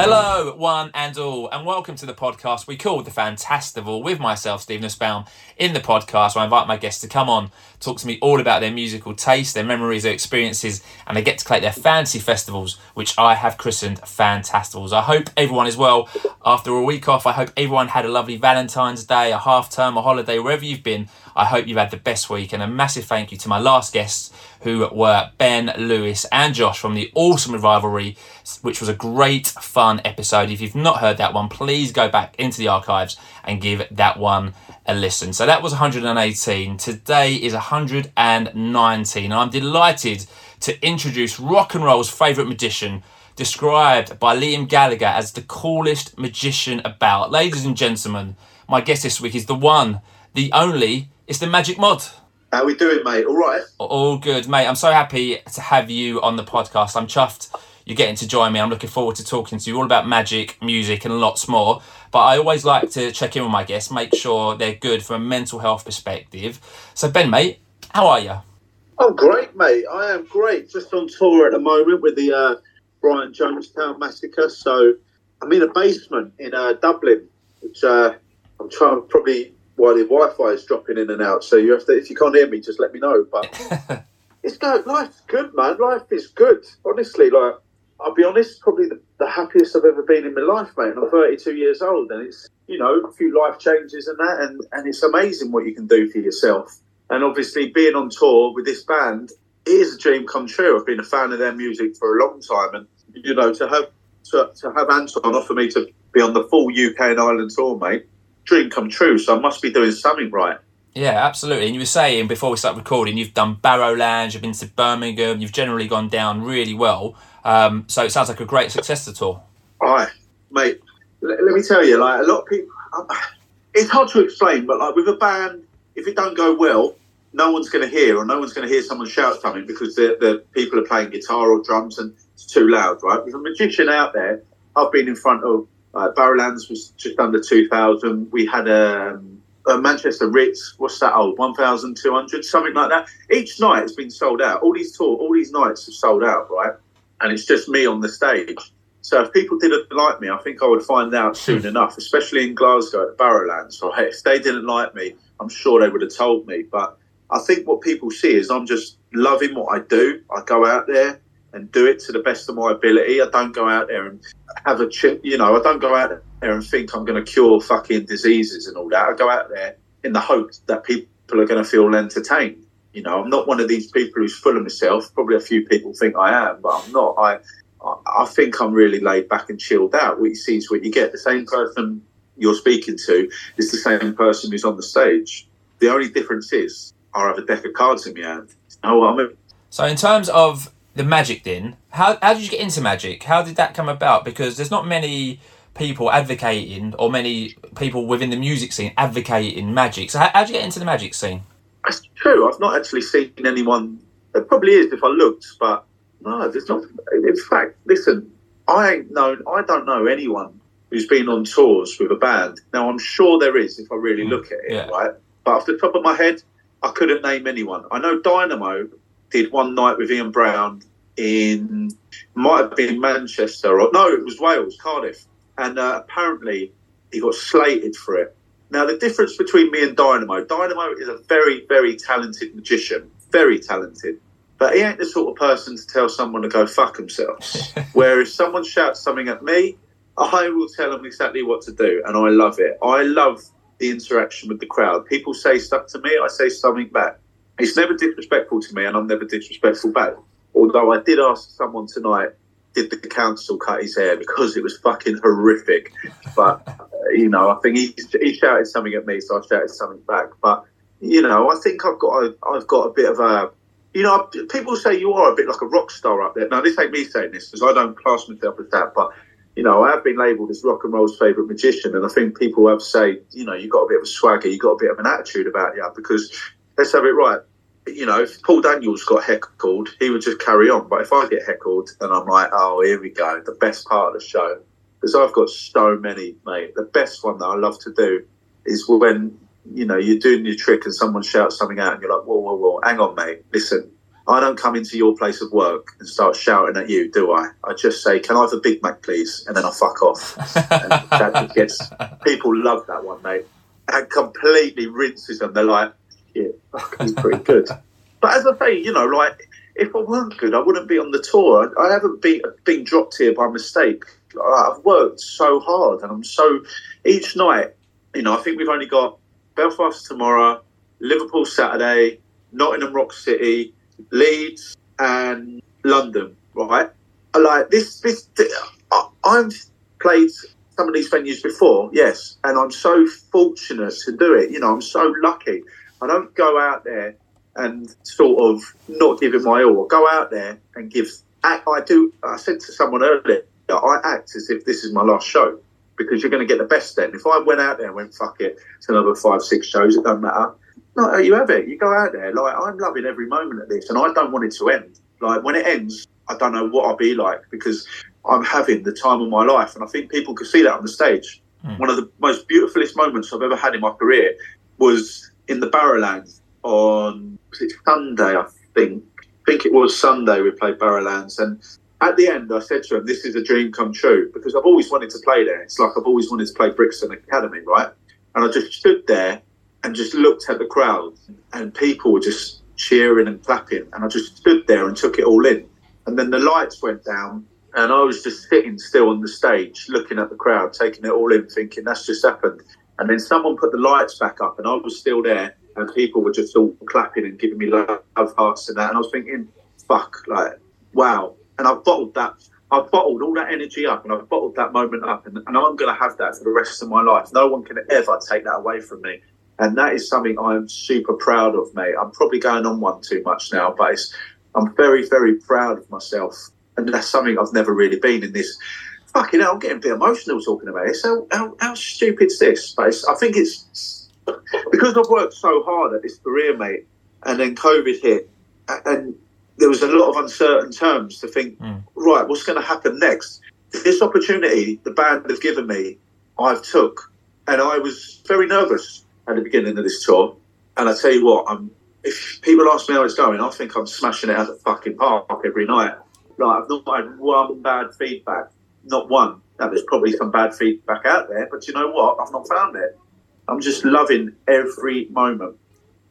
Hello, one and all, and welcome to the podcast we call The Fantastival with myself, Steve Nussbaum. In the podcast, I invite my guests to come on, talk to me all about their musical taste, their memories, their experiences, and they get to create their fantasy festivals, which I have christened Fantastivals. I hope everyone is well after a week off. I hope everyone had a lovely Valentine's Day, a half term, a holiday, wherever you've been. I hope you've had the best week, and a massive thank you to my last guests who were Ben, Lewis, and Josh from the awesome Revivalry, which was a great, fun episode. If you've not heard that one, please go back into the archives and give that one a listen. So that was 118. Today is 119. And I'm delighted to introduce rock and roll's favourite magician, described by Liam Gallagher as the coolest magician about. Ladies and gentlemen, my guest this week is the one, the only, it's the Magic Mod. How we doing, mate? All right. All good, mate. I'm so happy to have you on the podcast. I'm chuffed you're getting to join me. I'm looking forward to talking to you all about magic, music, and lots more. But I always like to check in with my guests, make sure they're good from a mental health perspective. So, Ben, mate, how are you? I'm great, mate. I am great. Just on tour at the moment with the uh, Brian Jonestown Massacre. So I'm in a basement in uh, Dublin, which uh, I'm trying probably while the Wi-Fi is dropping in and out. So you have to, if you can't hear me, just let me know. But it's good. Life's good, man. Life is good. Honestly, like I'll be honest, probably the, the, happiest I've ever been in my life, mate. I'm 32 years old, and it's you know a few life changes and that, and and it's amazing what you can do for yourself. And obviously, being on tour with this band is a dream come true. I've been a fan of their music for a long time, and you know to have to, to have Anton offer me to be on the full UK and Ireland tour, mate, dream come true. So I must be doing something right. Yeah, absolutely. And you were saying before we start recording, you've done Barrowlands, you've been to Birmingham, you've generally gone down really well. Um, so it sounds like a great success to tour. Right, mate. Let, let me tell you, like a lot of people, um, it's hard to explain, but like with a band, if it don't go well, no one's going to hear, or no one's going to hear someone shout something because the, the people are playing guitar or drums and it's too loud, right? With a magician out there, I've been in front of uh, Barrowlands was just under two thousand. We had a, um, a Manchester Ritz. What's that old? One thousand two hundred, something like that. Each night has been sold out. All these tour, all these nights have sold out, right? And it's just me on the stage. So if people didn't like me, I think I would find out soon enough, especially in Glasgow at Barrowlands. Right? If they didn't like me, I'm sure they would have told me. But I think what people see is I'm just loving what I do. I go out there and do it to the best of my ability. I don't go out there and have a chip, you know, I don't go out there and think I'm going to cure fucking diseases and all that. I go out there in the hope that people are going to feel entertained. You know, I'm not one of these people who's full of myself. Probably a few people think I am, but I'm not. I I think I'm really laid back and chilled out. What you see is what you get. The same person you're speaking to is the same person who's on the stage. The only difference is I have a deck of cards in my hand. Oh, I mean. So, in terms of the magic, then, how, how did you get into magic? How did that come about? Because there's not many people advocating, or many people within the music scene advocating magic. So, how, how did you get into the magic scene? That's true. I've not actually seen anyone. There probably is if I looked, but no, there's not. In fact, listen, I ain't known. I don't know anyone who's been on tours with a band. Now, I'm sure there is if I really mm. look at it, yeah. right? But off the top of my head, I couldn't name anyone. I know Dynamo did one night with Ian Brown in might have been Manchester or no, it was Wales, Cardiff, and uh, apparently he got slated for it now, the difference between me and Dynamo, Dynamo is a very, very talented magician, very talented. But he ain't the sort of person to tell someone to go fuck themselves. Whereas someone shouts something at me, I will tell them exactly what to do, and I love it. I love the interaction with the crowd. People say stuff to me, I say something back. It's never disrespectful to me, and I'm never disrespectful back. Although I did ask someone tonight, did the council cut his hair because it was fucking horrific. But uh, you know, I think he, he shouted something at me, so I shouted something back. But you know, I think I've got a, I've got a bit of a you know, people say you are a bit like a rock star up there. Now, this ain't me saying this because I don't class myself as that, but you know, I have been labelled as rock and roll's favourite magician, and I think people have say, you know, you got a bit of a swagger, you got a bit of an attitude about you because let's have it right. You know, if Paul Daniels got heckled, he would just carry on. But if I get heckled, and I'm like, oh, here we go, the best part of the show, because I've got so many, mate. The best one that I love to do is when you know you're doing your trick and someone shouts something out and you're like, whoa, whoa, whoa, hang on, mate, listen. I don't come into your place of work and start shouting at you, do I? I just say, "Can I have a Big Mac, please?" and then I fuck off. and that gets people love that one, mate. And completely rinses them. They're like, "Yeah, fuck, he's pretty good." but as I say, you know, like if I weren't good, I wouldn't be on the tour. I, I haven't been been dropped here by mistake. I've worked so hard, and I'm so each night. You know, I think we've only got Belfast tomorrow, Liverpool Saturday, Nottingham Rock City, Leeds, and London. Right? Like this, this. I, I've played some of these venues before, yes, and I'm so fortunate to do it. You know, I'm so lucky. I don't go out there and sort of not give it my all. I go out there and give. I, I do. I said to someone earlier, I act as if this is my last show because you're going to get the best then. If I went out there and went, fuck it, it's another five, six shows, it doesn't matter. No, you have it. You go out there. Like, I'm loving every moment of this and I don't want it to end. Like, when it ends, I don't know what I'll be like because I'm having the time of my life. And I think people could see that on the stage. Mm. One of the most beautifulest moments I've ever had in my career was in the Barrowlands on Sunday, I think. I think it was Sunday we played Barrowlands. And at the end, I said to him, "This is a dream come true," because I've always wanted to play there. It's like I've always wanted to play Brixton Academy, right? And I just stood there and just looked at the crowd, and people were just cheering and clapping, and I just stood there and took it all in. And then the lights went down, and I was just sitting still on the stage, looking at the crowd, taking it all in, thinking that's just happened. And then someone put the lights back up, and I was still there, and people were just all clapping and giving me love hearts and that. And I was thinking, fuck, like, wow, and I've bottled that. I've bottled all that energy up, and I've bottled that moment up, and, and I'm going to have that for the rest of my life. No one can ever take that away from me, and that is something I'm super proud of, mate. I'm probably going on one too much now, but I'm very, very proud of myself, and that's something I've never really been in this. Fucking hell, I'm getting a bit emotional talking about it. So how, how stupid's this? But I think it's because I've worked so hard at this career, mate, and then COVID hit, and there was a lot of uncertain terms to think, mm. right, what's going to happen next? This opportunity the band have given me, I've took, and I was very nervous at the beginning of this tour. And I tell you what, I'm, if people ask me how it's going, I think I'm smashing it out of the fucking park every night. Like I've not had one bad feedback, not one. Now there's probably some bad feedback out there, but you know what? I've not found it. I'm just loving every moment.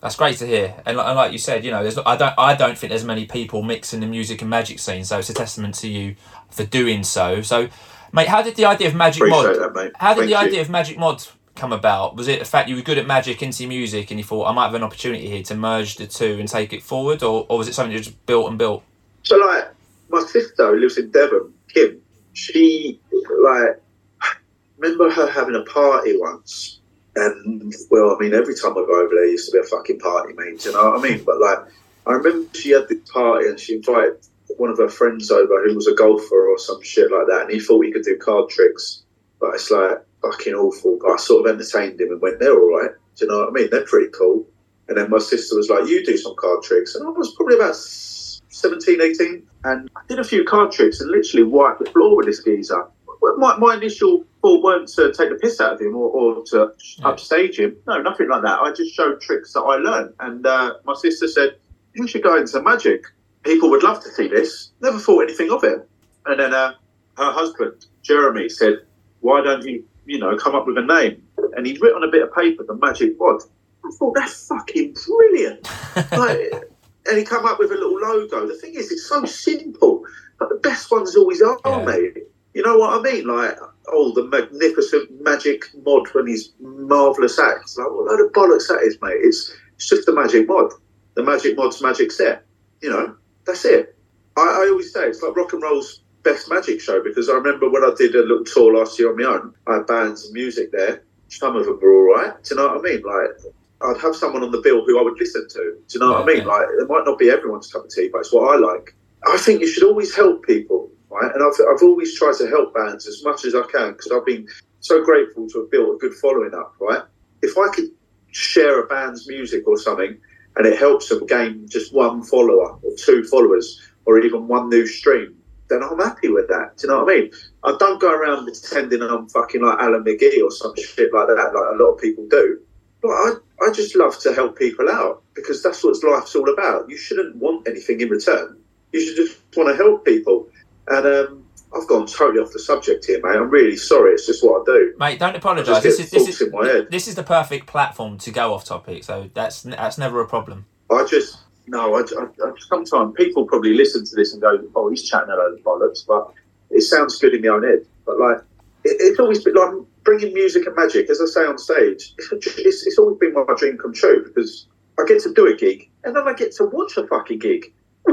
That's great to hear, and, and like you said, you know, there's I don't I don't think there's many people mixing the music and magic scene, so it's a testament to you for doing so. So, mate, how did the idea of Magic Appreciate Mod? That, how did Thank the you. idea of Magic Mod come about? Was it the fact you were good at magic into music, and you thought I might have an opportunity here to merge the two and take it forward, or, or was it something you just built and built? So, like, my sister who lives in Devon, Kim, she like remember her having a party once and well, I mean, every time I go over there, used to be a fucking party, mate. You know what I mean? But like, I remember she had this party and she invited one of her friends over who was a golfer or some shit like that, and he thought he could do card tricks. But it's like fucking awful. But I sort of entertained him and went, they're all right. Do you know what I mean? They're pretty cool. And then my sister was like, you do some card tricks. And I was probably about 17, 18. And I did a few card tricks and literally wiped the floor with this geezer. My, my initial thought weren't to take the piss out of him or, or to yeah. upstage him. No, nothing like that. I just showed tricks that I learned. And uh, my sister said, You should go into magic. People would love to see this. Never thought anything of it. And then uh, her husband, Jeremy, said, Why don't you, you know, come up with a name? And he'd written on a bit of paper, the magic wand. I thought, That's fucking brilliant. like, and he come up with a little logo. The thing is, it's so simple, but the best ones always are, yeah. mate. You know what I mean? Like, oh, the magnificent magic mod when he's marvelous acts. Like, what load of bollocks that is, mate. It's, it's just the magic mod. The magic mod's magic set. You know, that's it. I, I always say it's like rock and roll's best magic show because I remember when I did a little tour last year on my own, I had bands and music there. Some of them were all right. Do you know what I mean? Like, I'd have someone on the bill who I would listen to. Do you know what I mean? Like, it might not be everyone's cup of tea, but it's what I like. I think you should always help people right? And I've, I've always tried to help bands as much as I can because I've been so grateful to have built a good following up, right? If I could share a band's music or something and it helps them gain just one follower or two followers or even one new stream, then I'm happy with that. Do you know what I mean? I don't go around pretending I'm fucking like Alan McGee or some shit like that, like a lot of people do. But I, I just love to help people out because that's what life's all about. You shouldn't want anything in return. You should just want to help people. And um, I've gone totally off the subject here, mate. I'm really sorry. It's just what I do. Mate, don't apologise. This is this is this is the perfect platform to go off topic, so that's that's never a problem. I just no. I, I, I sometimes people probably listen to this and go, "Oh, he's chatting a load of bollocks," but it sounds good in my own head. But like, it, it's always been like bringing music and magic, as I say on stage. It's, it's always been my dream come true because I get to do a gig and then I get to watch a fucking gig.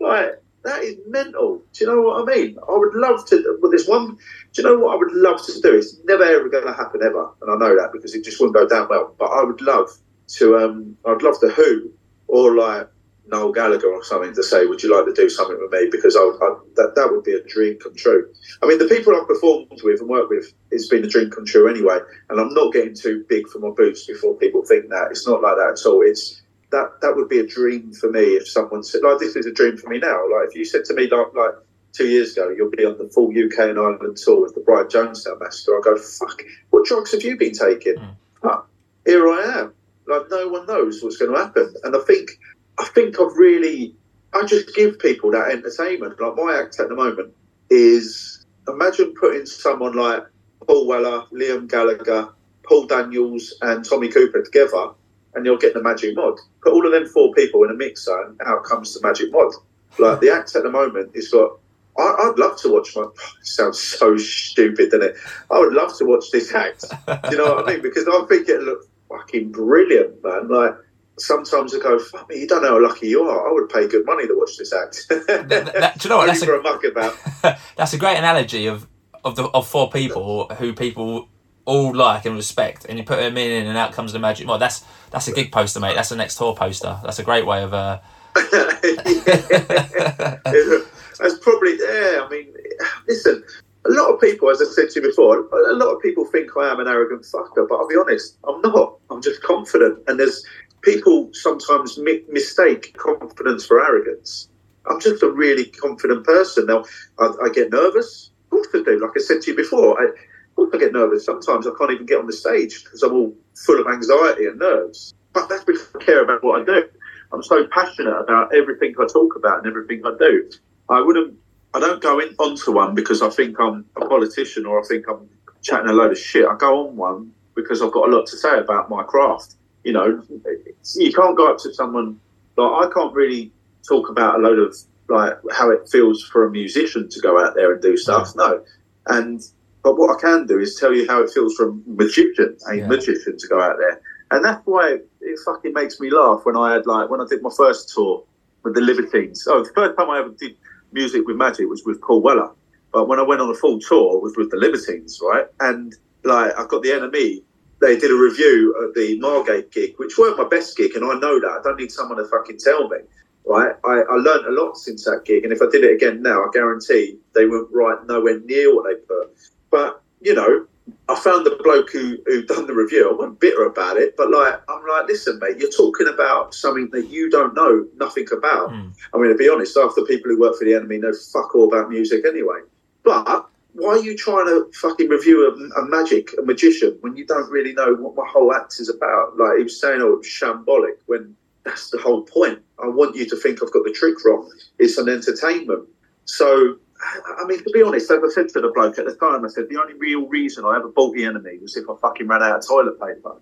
like that is mental. Do you know what I mean? I would love to. Well, there's one. Do you know what I would love to do? It's never ever going to happen ever, and I know that because it just wouldn't go down well. But I would love to. Um, I'd love the Who or like Noel Gallagher or something to say, "Would you like to do something with me?" Because I, I, that that would be a dream come true. I mean, the people I've performed with and worked with, it's been a dream come true anyway. And I'm not getting too big for my boots before people think that. It's not like that at all. It's that that would be a dream for me if someone said like this is a dream for me now. Like if you said to me like like two years ago you'll be on the full UK and Ireland tour with the Brian Jonestown Massacre, I go fuck. What drugs have you been taking? Mm. here I am. Like no one knows what's going to happen, and I think I think I've really I just give people that entertainment. Like my act at the moment is imagine putting someone like Paul Weller, Liam Gallagher, Paul Daniels, and Tommy Cooper together and you'll get the magic mod. Put all of them four people in a mixer, and out comes the magic mod. Like the act at the moment is got. I, would love to watch my. sounds so stupid, doesn't it? I would love to watch this act. You know what I mean? Because I think it looks fucking brilliant, man. Like sometimes I go, "Fuck me, you don't know how lucky you are." I would pay good money to watch this act. that, that, do you know what? That's a, a that's a great analogy of of the of four people who people all like and respect, and you put them in, and out comes the magic Well, That's that's a gig poster, mate. That's the next tour poster. That's a great way of. Uh... that's probably yeah. I mean, listen. A lot of people, as I said to you before, a lot of people think I am an arrogant fucker, but I'll be honest, I'm not. I'm just confident, and there's people sometimes mi- mistake confidence for arrogance. I'm just a really confident person. Now, I, I get nervous. Of course I do. Like I said to you before, I, I get nervous. Sometimes I can't even get on the stage because I'm all full of anxiety and nerves. But that's because I care about what I do. I'm so passionate about everything I talk about and everything I do. I wouldn't. I don't go in onto one because I think I'm a politician or I think I'm chatting a load of shit. I go on one because I've got a lot to say about my craft. You know, you can't go up to someone like I can't really talk about a load of like how it feels for a musician to go out there and do stuff. No, and but what I can do is tell you how it feels for a magician, a yeah. magician to go out there. And that's why it fucking makes me laugh when I had like when I did my first tour with the Libertines. Oh, the first time I ever did music with magic was with Paul Weller. But when I went on a full tour was with the Libertines, right? And like I got the NME, they did a review of the Margate gig, which weren't my best gig, and I know that. I don't need someone to fucking tell me. Right? I, I learned a lot since that gig, and if I did it again now, I guarantee they wouldn't write nowhere near what they put. But you know, I found the bloke who who done the review. I wasn't bitter about it, but like I'm like, listen, mate, you're talking about something that you don't know nothing about. Mm. I mean, to be honest, half the people who work for the NME know fuck all about music anyway. But why are you trying to fucking review a, a, magic, a magician, when you don't really know what my whole act is about? Like he was saying, oh, it was shambolic. When that's the whole point. I want you to think I've got the trick wrong. It's an entertainment. So I mean, to be honest, as I said to the bloke at the time, I said the only real reason I ever bought the NME was if I fucking ran out of toilet paper.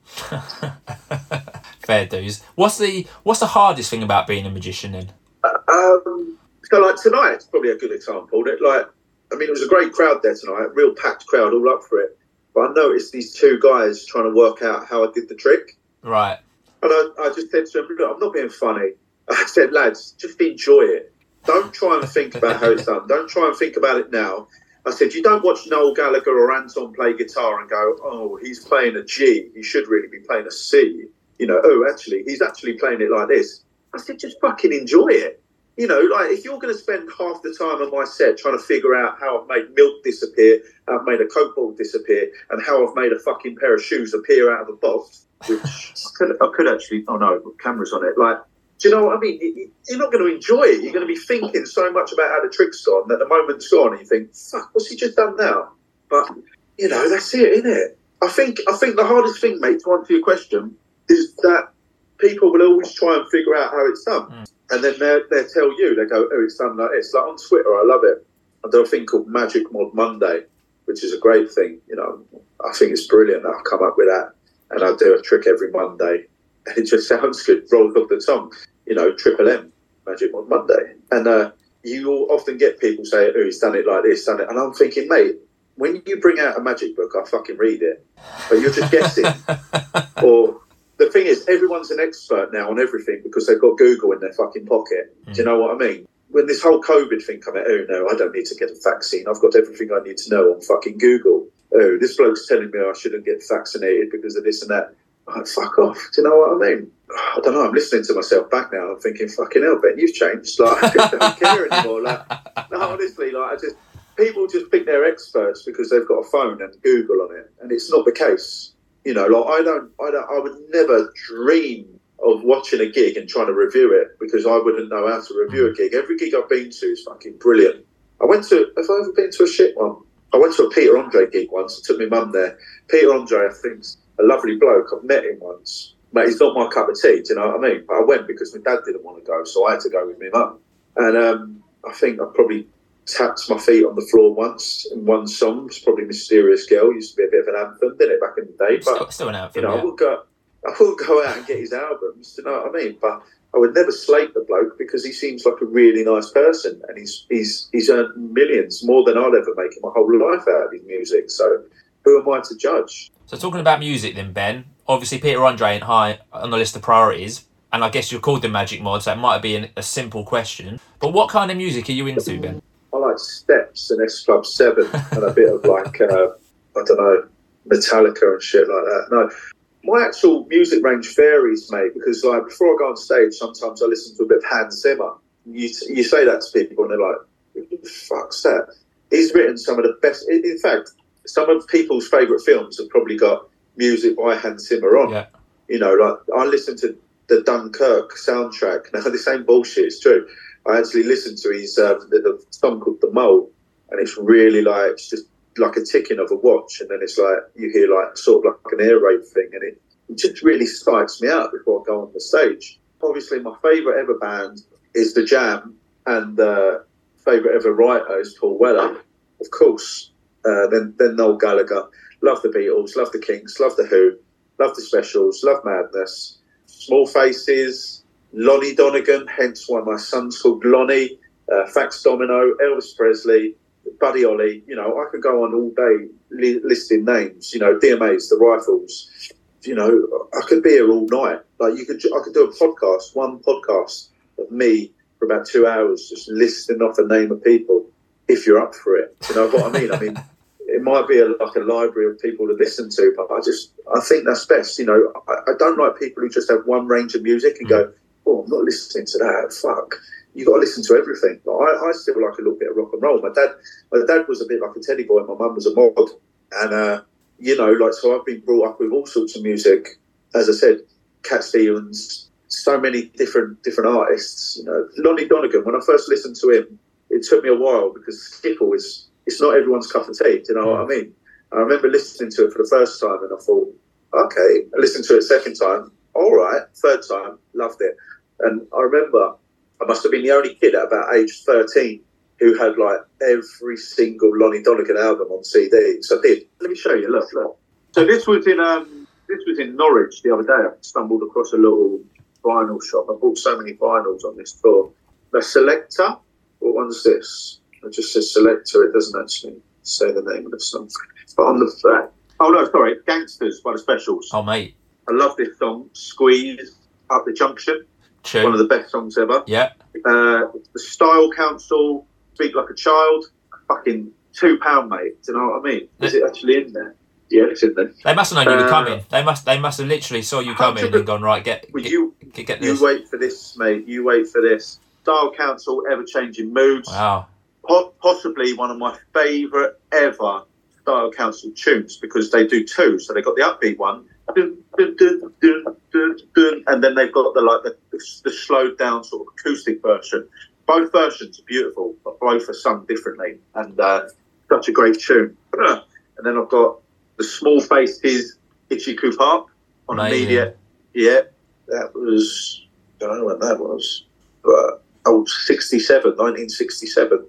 Fair dues. What's the What's the hardest thing about being a magician then? Uh, um, so like tonight, it's probably a good example. That like, I mean, it was a great crowd there tonight, real packed crowd, all up for it. But I noticed these two guys trying to work out how I did the trick. Right. And I, I just said to them, look, I'm not being funny. I said, lads, just enjoy it. Don't try and think about how it's done. Don't try and think about it now. I said, you don't watch Noel Gallagher or Anton play guitar and go, oh, he's playing a G. He should really be playing a C. You know, oh, actually, he's actually playing it like this. I said, just fucking enjoy it. You know, like if you're going to spend half the time on my set trying to figure out how I've made milk disappear, how I've made a Coke bottle disappear, and how I've made a fucking pair of shoes appear out of a box, which I could, I could actually, oh no, cameras on it. Like, do you know what I mean? You're not going to enjoy it. You're going to be thinking so much about how the trick's gone that the moment's gone and you think, fuck, what's he just done now? But, you know, that's it, isn't it? I think I think the hardest thing, mate, to answer your question, is that people will always try and figure out how it's done, Mm. and then they they tell you they go, "Oh, it's done like this." Like on Twitter, I love it. I do a thing called Magic Mod Monday, which is a great thing. You know, I think it's brilliant that I've come up with that, and I do a trick every Monday, and it just sounds good. Rolls off the tongue, you know, Triple M Magic Mod Monday, and uh, you will often get people say, "Oh, he's done it like this, done it," and I'm thinking, mate. When you bring out a magic book, I fucking read it, but you're just guessing or the thing is, everyone's an expert now on everything because they've got Google in their fucking pocket. Do you hmm. know what I mean? When this whole COVID thing came out, oh no, I don't need to get a vaccine. I've got everything I need to know on fucking Google. Oh, this bloke's telling me I shouldn't get vaccinated because of this and that. Like, fuck off. Do you know what I mean? I don't know. I'm listening to myself back now. I'm thinking, fucking hell, Ben, you've changed. Like, I don't care anymore. Like, no, honestly, like, I just people just think they're experts because they've got a phone and Google on it, and it's not the case. You know, like I don't, I don't, I would never dream of watching a gig and trying to review it because I wouldn't know how to review a gig. Every gig I've been to is fucking brilliant. I went to, have I ever been to a shit one? I went to a Peter Andre gig once. I took my mum there. Peter Andre, I think's a lovely bloke. I've met him once. But he's not my cup of tea, do you know what I mean? But I went because my dad didn't want to go, so I had to go with my mum. And um, I think I probably tapped my feet on the floor once in one song. It's probably Mysterious Girl. Used to be a bit of an anthem, didn't it, back in the day? But still, still an you anthem. know, I would go, I would go out and get his albums. Do you know what I mean? But I would never slate the bloke because he seems like a really nice person, and he's he's he's earned millions more than I'll ever make in my whole life out of his music. So who am I to judge? So talking about music, then Ben, obviously Peter Andre ain't high on the list of priorities, and I guess you're called the Magic Mod, so it might be an, a simple question. But what kind of music are you into, Ben? Like Steps and S Club Seven and a bit of like uh, I don't know Metallica and shit like that. No, my actual music range varies, mate, because like before I go on stage, sometimes I listen to a bit of Hans Zimmer. You you say that to people and they're like, "Who the "Fuck's that?" He's written some of the best. In in fact, some of people's favourite films have probably got music by Hans Zimmer on. Yeah. You know, like I listen to the Dunkirk soundtrack. Now, this ain't bullshit. It's true. I actually listened to his uh, the, the song called "The Mole," and it's really like it's just like a ticking of a watch, and then it's like you hear like sort of like an air raid thing, and it, it just really spikes me out before I go on the stage. Obviously, my favourite ever band is the Jam, and uh, favourite ever writer is Paul Weller, of course. Uh, then then Noel Gallagher. Love the Beatles, love the Kinks, love the Who, love the Specials, love Madness. Small Faces, Lonnie Donegan, hence why my son's called Lonnie. Uh, Fats Domino, Elvis Presley, Buddy Holly. You know, I could go on all day li- listing names. You know, DMAs, the Rifles. You know, I could be here all night. Like you could, I could do a podcast, one podcast of me for about two hours, just listing off a name of people. If you're up for it, you know what I mean. I mean, it might be a, like a library of people to listen to, but I just I think that's best. You know, I, I don't like people who just have one range of music and go, "Oh, I'm not listening to that." Fuck, you got to listen to everything. But I, I still like a little bit of rock and roll. My dad, my dad was a bit like a teddy boy. My mum was a mod, and uh, you know, like so I've been brought up with all sorts of music. As I said, Cat Stevens, so many different different artists. You know, Lonnie Donegan. When I first listened to him, it took me a while because Skiffle is it's not everyone's cup of tea. Do you know what I mean? I remember listening to it for the first time and I thought, okay. I listened to it second time, all right. Third time, loved it. And I remember I must have been the only kid at about age 13 who had like every single Lonnie Donegan album on CD. So I did. Let me show you. Look, look. So this was in um, this was in Norwich the other day. I stumbled across a little vinyl shop. I bought so many vinyls on this tour. The Selecter. What one's this? It just says Selecter. It doesn't actually say the name of the song. But on the back. Oh no, sorry. Gangsters by the Specials. Oh, mate. I love this song. Squeeze up the junction. One of the best songs ever. Yeah. Uh, the Style Council, Speak Like a Child, fucking two pound, mate. Do you know what I mean? Is it actually in there? Yeah, it's in there. They must have known you were Uh, coming. They must. They must have literally saw you coming and gone right. Get Well, get, you get, get you wait for this, mate. You wait for this. Style Council, Ever Changing Moods. Wow. Po- possibly one of my favourite ever Style Council tunes because they do two. So they got the upbeat one, and then they've got the like the, the slowed down sort of acoustic version. Both versions are beautiful, but both are sung differently, and uh, such a great tune. And then I've got the Small Faces Itchycoo Park on Amazing. immediate. Yeah, that was I don't know when that was, but oh, 67, 1967.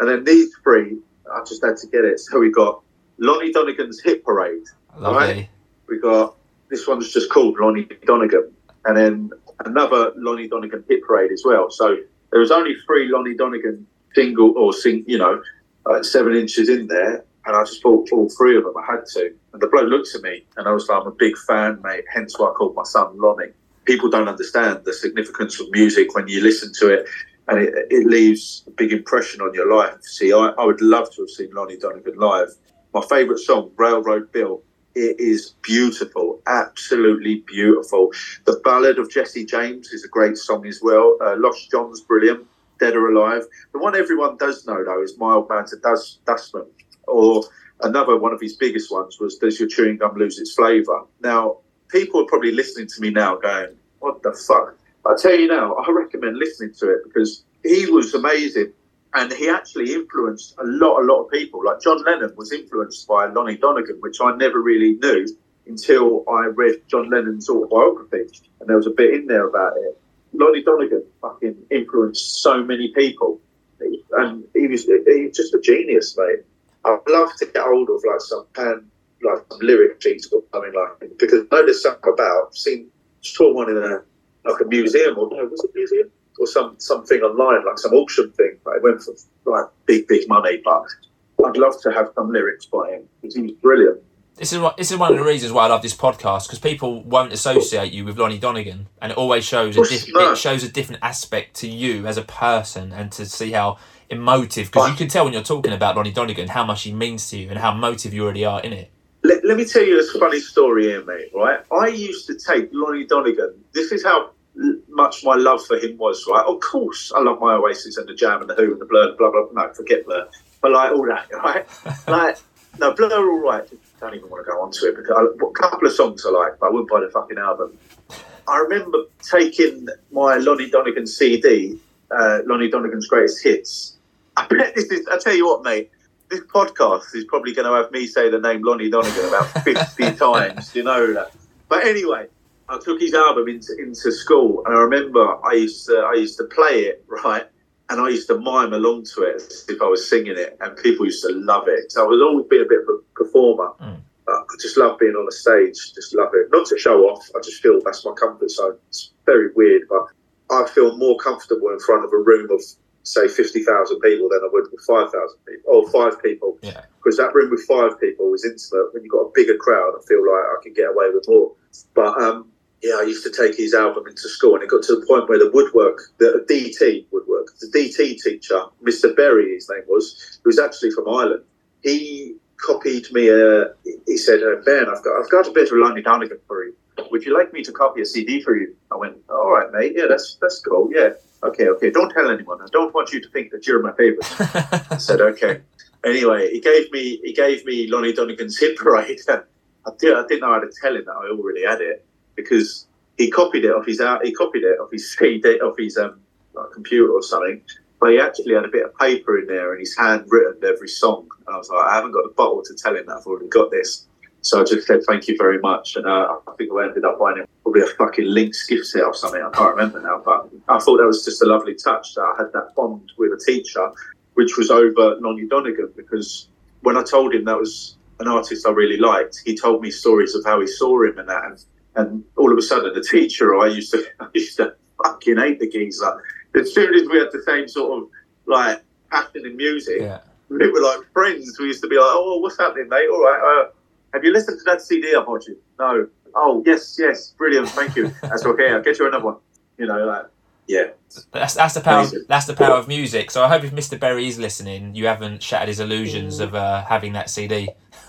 And then these three, I just had to get it. So we got Lonnie Donegan's Hit Parade. Lovely. We got this one's just called Lonnie Donegan, and then another Lonnie Donegan Hit Parade as well. So there was only three Lonnie Donegan single or sing, you know, uh, seven inches in there, and I just bought all three of them. I had to, and the bloke looked at me, and I was like, "I'm a big fan, mate." Hence why I called my son Lonnie. People don't understand the significance of music when you listen to it, and it, it leaves a big impression on your life. See, I, I would love to have seen Lonnie Donegan live. My favourite song, Railroad Bill, it is beautiful, absolutely beautiful. The Ballad of Jesse James is a great song as well. Uh, Lost John's brilliant. Dead or Alive. The one everyone does know though is My Old Man to Dus- Dustman, or another one of his biggest ones was Does Your Chewing Gum Lose Its Flavour? Now, people are probably listening to me now going, What the fuck? I tell you now, I recommend listening to it because he was amazing and he actually influenced a lot, a lot of people. Like John Lennon was influenced by Lonnie Donegan, which I never really knew until I read John Lennon's autobiography, and there was a bit in there about it. Lonnie Donegan fucking influenced so many people, and he was he was just a genius, mate. I'd love to get hold of like some pan, like some lyric sheets or something like because I know there's something about. I've seen saw one in a like a museum or no, was it a museum? Or some something online, like some auction thing. But it went for like big, big money. But I'd love to have some lyrics by him because he was brilliant. This is what this is one of the reasons why I love this podcast because people won't associate you with Lonnie Donegan, and it always shows a diff- not. it shows a different aspect to you as a person, and to see how emotive because you can tell when you're talking about Lonnie Donegan how much he means to you and how emotive you already are in it. Let, let me tell you a funny story here, mate. Right, I used to take Lonnie Donegan. This is how much my love for him was. Right, of course, I love my Oasis and the Jam and the Who and the Blur. and Blah blah. blah. No, forget Blur. But like all that, right? like no, Blur all right. Don't even want to go on to it because I, a couple of songs I like, but I wouldn't buy the fucking album. I remember taking my Lonnie Donegan CD, uh, Lonnie Donegan's greatest hits. I bet this is. I tell you what, mate. This podcast is probably going to have me say the name Lonnie Donegan about fifty times. You know that. But anyway, I took his album into into school, and I remember I used to I used to play it right, and I used to mime along to it as if I was singing it, and people used to love it. So I was always been a bit of a performer. Mm. I just love being on a stage, just love it. Not to show off, I just feel that's my comfort zone. It's very weird, but I feel more comfortable in front of a room of, say, 50,000 people than I would with 5,000 people, or five people. Yeah. Because that room with five people is intimate. When you've got a bigger crowd, I feel like I can get away with more. But um, yeah, I used to take his album into school, and it got to the point where the woodwork, the DT woodwork, the DT teacher, Mr. Berry, his name was, who was actually from Ireland. He copied me a. He said, uh, "Ben, I've got I've got a bit of Lonnie Donegan for you. Would you like me to copy a CD for you?" I went, "All right, mate. Yeah, that's that's cool. Yeah, okay, okay. Don't tell anyone. I don't want you to think that you're my favourite. I said, "Okay." Anyway, he gave me he gave me Lonnie Donegan's hit parade. I, did, I didn't know how to tell him that I already had it because he copied it off his out. He copied it off his CD off his um, like computer or something. But he actually had a bit of paper in there and he's handwritten every song. And I was like, I haven't got a bottle to tell him that I've already got this. So I just said thank you very much. And uh, I think I ended up buying him probably a fucking Lynx gift set or something. I can't remember now. But I thought that was just a lovely touch that I had that bond with a teacher, which was over Lonnie Donegan. Because when I told him that was an artist I really liked, he told me stories of how he saw him and that. And, and all of a sudden, the teacher I used to, I used to fucking hate the geezer. As soon as we had the same sort of like passion in music, yeah. we were like friends. We used to be like, "Oh, what's happening, mate? All right, uh, have you listened to that CD I bought you? No. Oh, yes, yes, brilliant. Thank you. That's okay. I'll get you another one. You know, like, yeah, That's that's the power. Amazing. That's the power of music. So I hope if Mr. Berry is listening, you haven't shattered his illusions of uh, having that CD.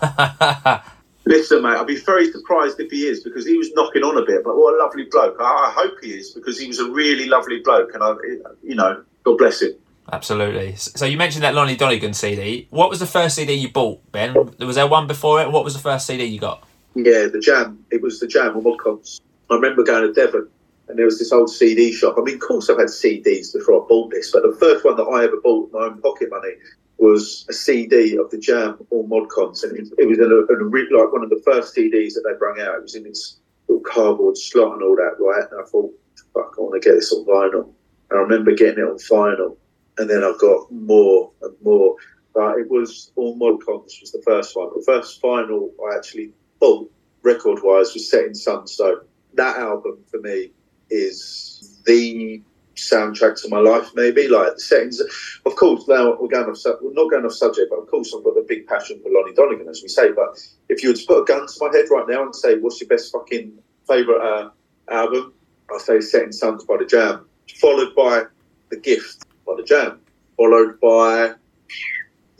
Listen, mate, I'd be very surprised if he is because he was knocking on a bit. But what a lovely bloke! I, I hope he is because he was a really lovely bloke, and I, you know, God bless him. Absolutely. So you mentioned that Lonnie Donegan CD. What was the first CD you bought, Ben? Was there one before it? What was the first CD you got? Yeah, the Jam. It was the Jam on Mod Cons. I remember going to Devon, and there was this old CD shop. I mean, of course, I've had CDs before I bought this, but the first one that I ever bought with my own pocket money was a CD of the Jam or Mod Cons, and it, it was in a, in a re- like one of the first CDs that they brought out. It was in its little cardboard slot and all that, right? And I thought, fuck, I want to get this on vinyl. And I remember getting it on vinyl, and then I got more and more. But it was all Mod Cons was the first one. The first vinyl I actually bought record wise was Setting Sun. So that album for me is the soundtrack to my life, maybe like the settings. Of course, now we're going off. We're not going off subject, but of course, I've got a big passion for Lonnie Donegan, as we say. But if you were to put a gun to my head right now and say, "What's your best fucking favorite uh, album?" I say "Setting Sons" by the Jam, followed by "The Gift" by the Jam, followed by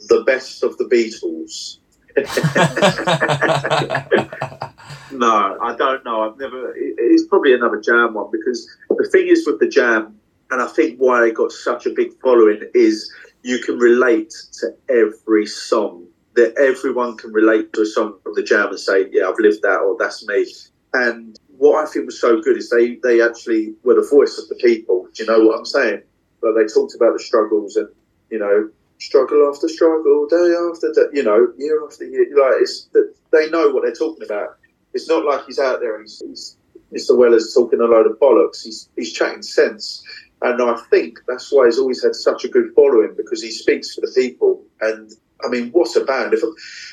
"The Best of the Beatles." no, I don't know. I've never. It's probably another Jam one because the thing is with the Jam, and I think why they got such a big following is you can relate to every song. That everyone can relate to a song from the Jam and say, "Yeah, I've lived that," or "That's me." And what I think was so good is they they actually were the voice of the people. Do you know what I'm saying? But they talked about the struggles and you know struggle after struggle, day after day, you know, year after year. Like it's they know what they're talking about. It's not like he's out there and he's, he's Mr. Weller's talking a load of bollocks. He's he's chatting sense, and I think that's why he's always had such a good following because he speaks for the people. And I mean, what a band! If,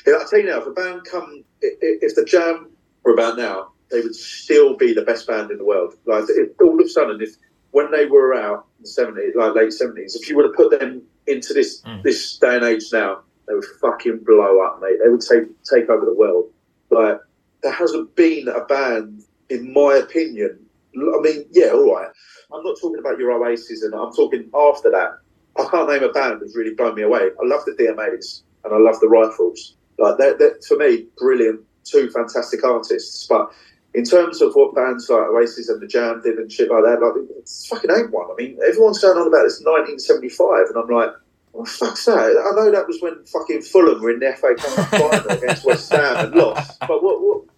if I tell you now, if a band come, if the Jam were about now, they would still be the best band in the world. Like if, all of a sudden, if when they were out in the seventies, like late seventies, if you were to put them into this mm. this day and age now, they would fucking blow up, mate. They would take take over the world. Like there hasn't been a band, in my opinion. I mean, yeah, all right. I'm not talking about your Oasis, and I'm talking after that. I can't name a band that's really blown me away. I love the DMAs and I love the Rifles. Like they're, they're, for me, brilliant. Two fantastic artists, but in terms of what bands like Oasis and the Jam did and shit like that, like it's fucking ain't one. I mean, everyone's going on about this 1975, and I'm like, well, fuck's that? I know that was when fucking Fulham were in the FA Cup final against West Ham and lost, but what, what, what, what,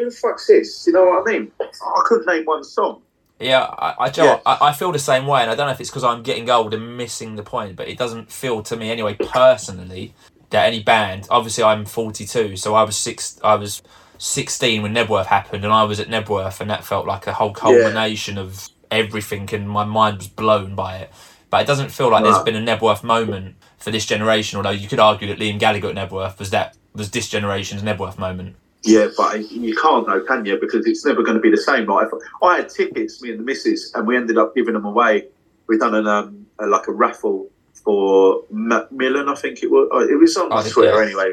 who the fuck's this? You know what I mean? I couldn't name one song. Yeah, I, I, yeah. I, I, feel the same way, and I don't know if it's because I'm getting old and missing the point, but it doesn't feel to me anyway, personally, that any band. Obviously, I'm 42, so I was six. I was 16 when Knebworth happened, and I was at Knebworth, and that felt like a whole culmination yeah. of everything, and my mind was blown by it. But it doesn't feel like no. there's been a Knebworth moment for this generation. Although you could argue that Liam Gallagher at Knebworth was that was this generation's Knebworth moment. Yeah, but you can't though, can you? Because it's never going to be the same. Like I had tickets, me and the missus, and we ended up giving them away. We done an um a, like a raffle for Macmillan, I think it was. Oh, it was on Twitter yeah. anyway,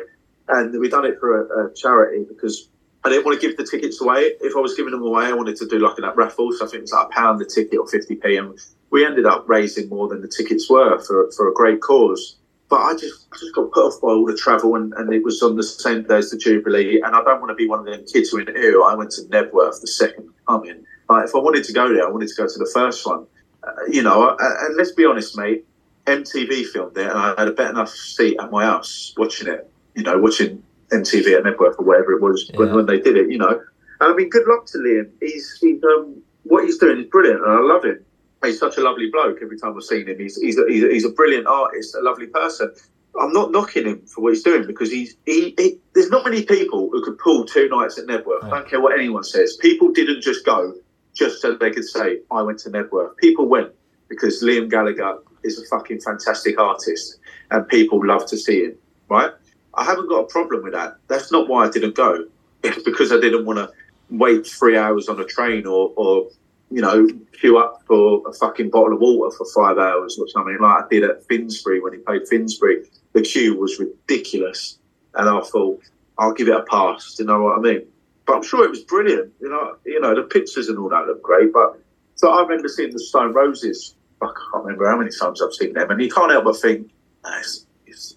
and we done it for a, a charity because I didn't want to give the tickets away. If I was giving them away, I wanted to do like a raffle. So I think it was like a pound the ticket or 50p. And we ended up raising more than the tickets were for, for a great cause. But I just I just got put off by all the travel, and, and it was on the same day as the Jubilee. And I don't want to be one of them kids who in ew. I went to Knebworth the second coming. Like, if I wanted to go there, I wanted to go to the first one. Uh, you know, uh, and let's be honest, mate. MTV filmed it, and I had a better enough seat at my house watching it. You know, watching MTV at Knebworth or whatever it was yeah. when, when they did it, you know. And I mean, good luck to Liam. He's, he's um, what he's doing is brilliant, and I love him. He's such a lovely bloke. Every time I've seen him, he's he's a, he's a, he's a brilliant artist, a lovely person. I'm not knocking him for what he's doing because he's he, he there's not many people who could pull two nights at Knebworth. Right. Don't care what anyone says. People didn't just go just so they could say I went to Knebworth. People went because Liam Gallagher is a fucking fantastic artist and people love to see him. Right? I haven't got a problem with that. That's not why I didn't go. It's because I didn't want to wait three hours on a train or, or you know, queue up for a fucking bottle of water for five hours or something like I did at Finsbury when he played Finsbury. The queue was ridiculous, and I thought I'll give it a pass. Do you know what I mean? But I'm sure it was brilliant. You know, you know the pictures and all that look great. But so I remember seeing the Stone Roses. I can't remember how many times I've seen them, and you can't help but think,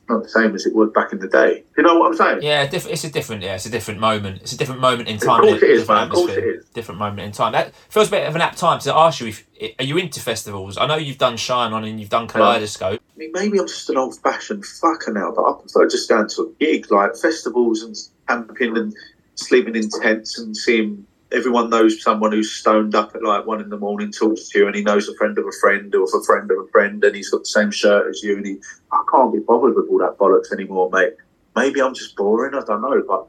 not the same as it was back in the day. You know what I'm saying? Yeah, it's a different. Yeah, it's a different moment. It's a different moment in time. Of course it is, man. Of course it is. Different moment in time. That feels a bit of an apt time to ask you if are you into festivals? I know you've done Shine On and you've done Kaleidoscope. I mean, maybe I'm just an old-fashioned fucker now, but I prefer just going to a gig like festivals and camping and sleeping in tents and seeing everyone knows someone who's stoned up at like one in the morning, talks to you, and he knows a friend of a friend or a friend of a friend, and he's got the same shirt as you, and he, I can't be bothered with all that bollocks anymore, mate. Maybe I'm just boring, I don't know, but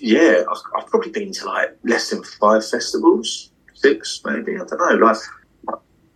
yeah, I've, I've probably been to like less than five festivals, six maybe, I don't know. Like,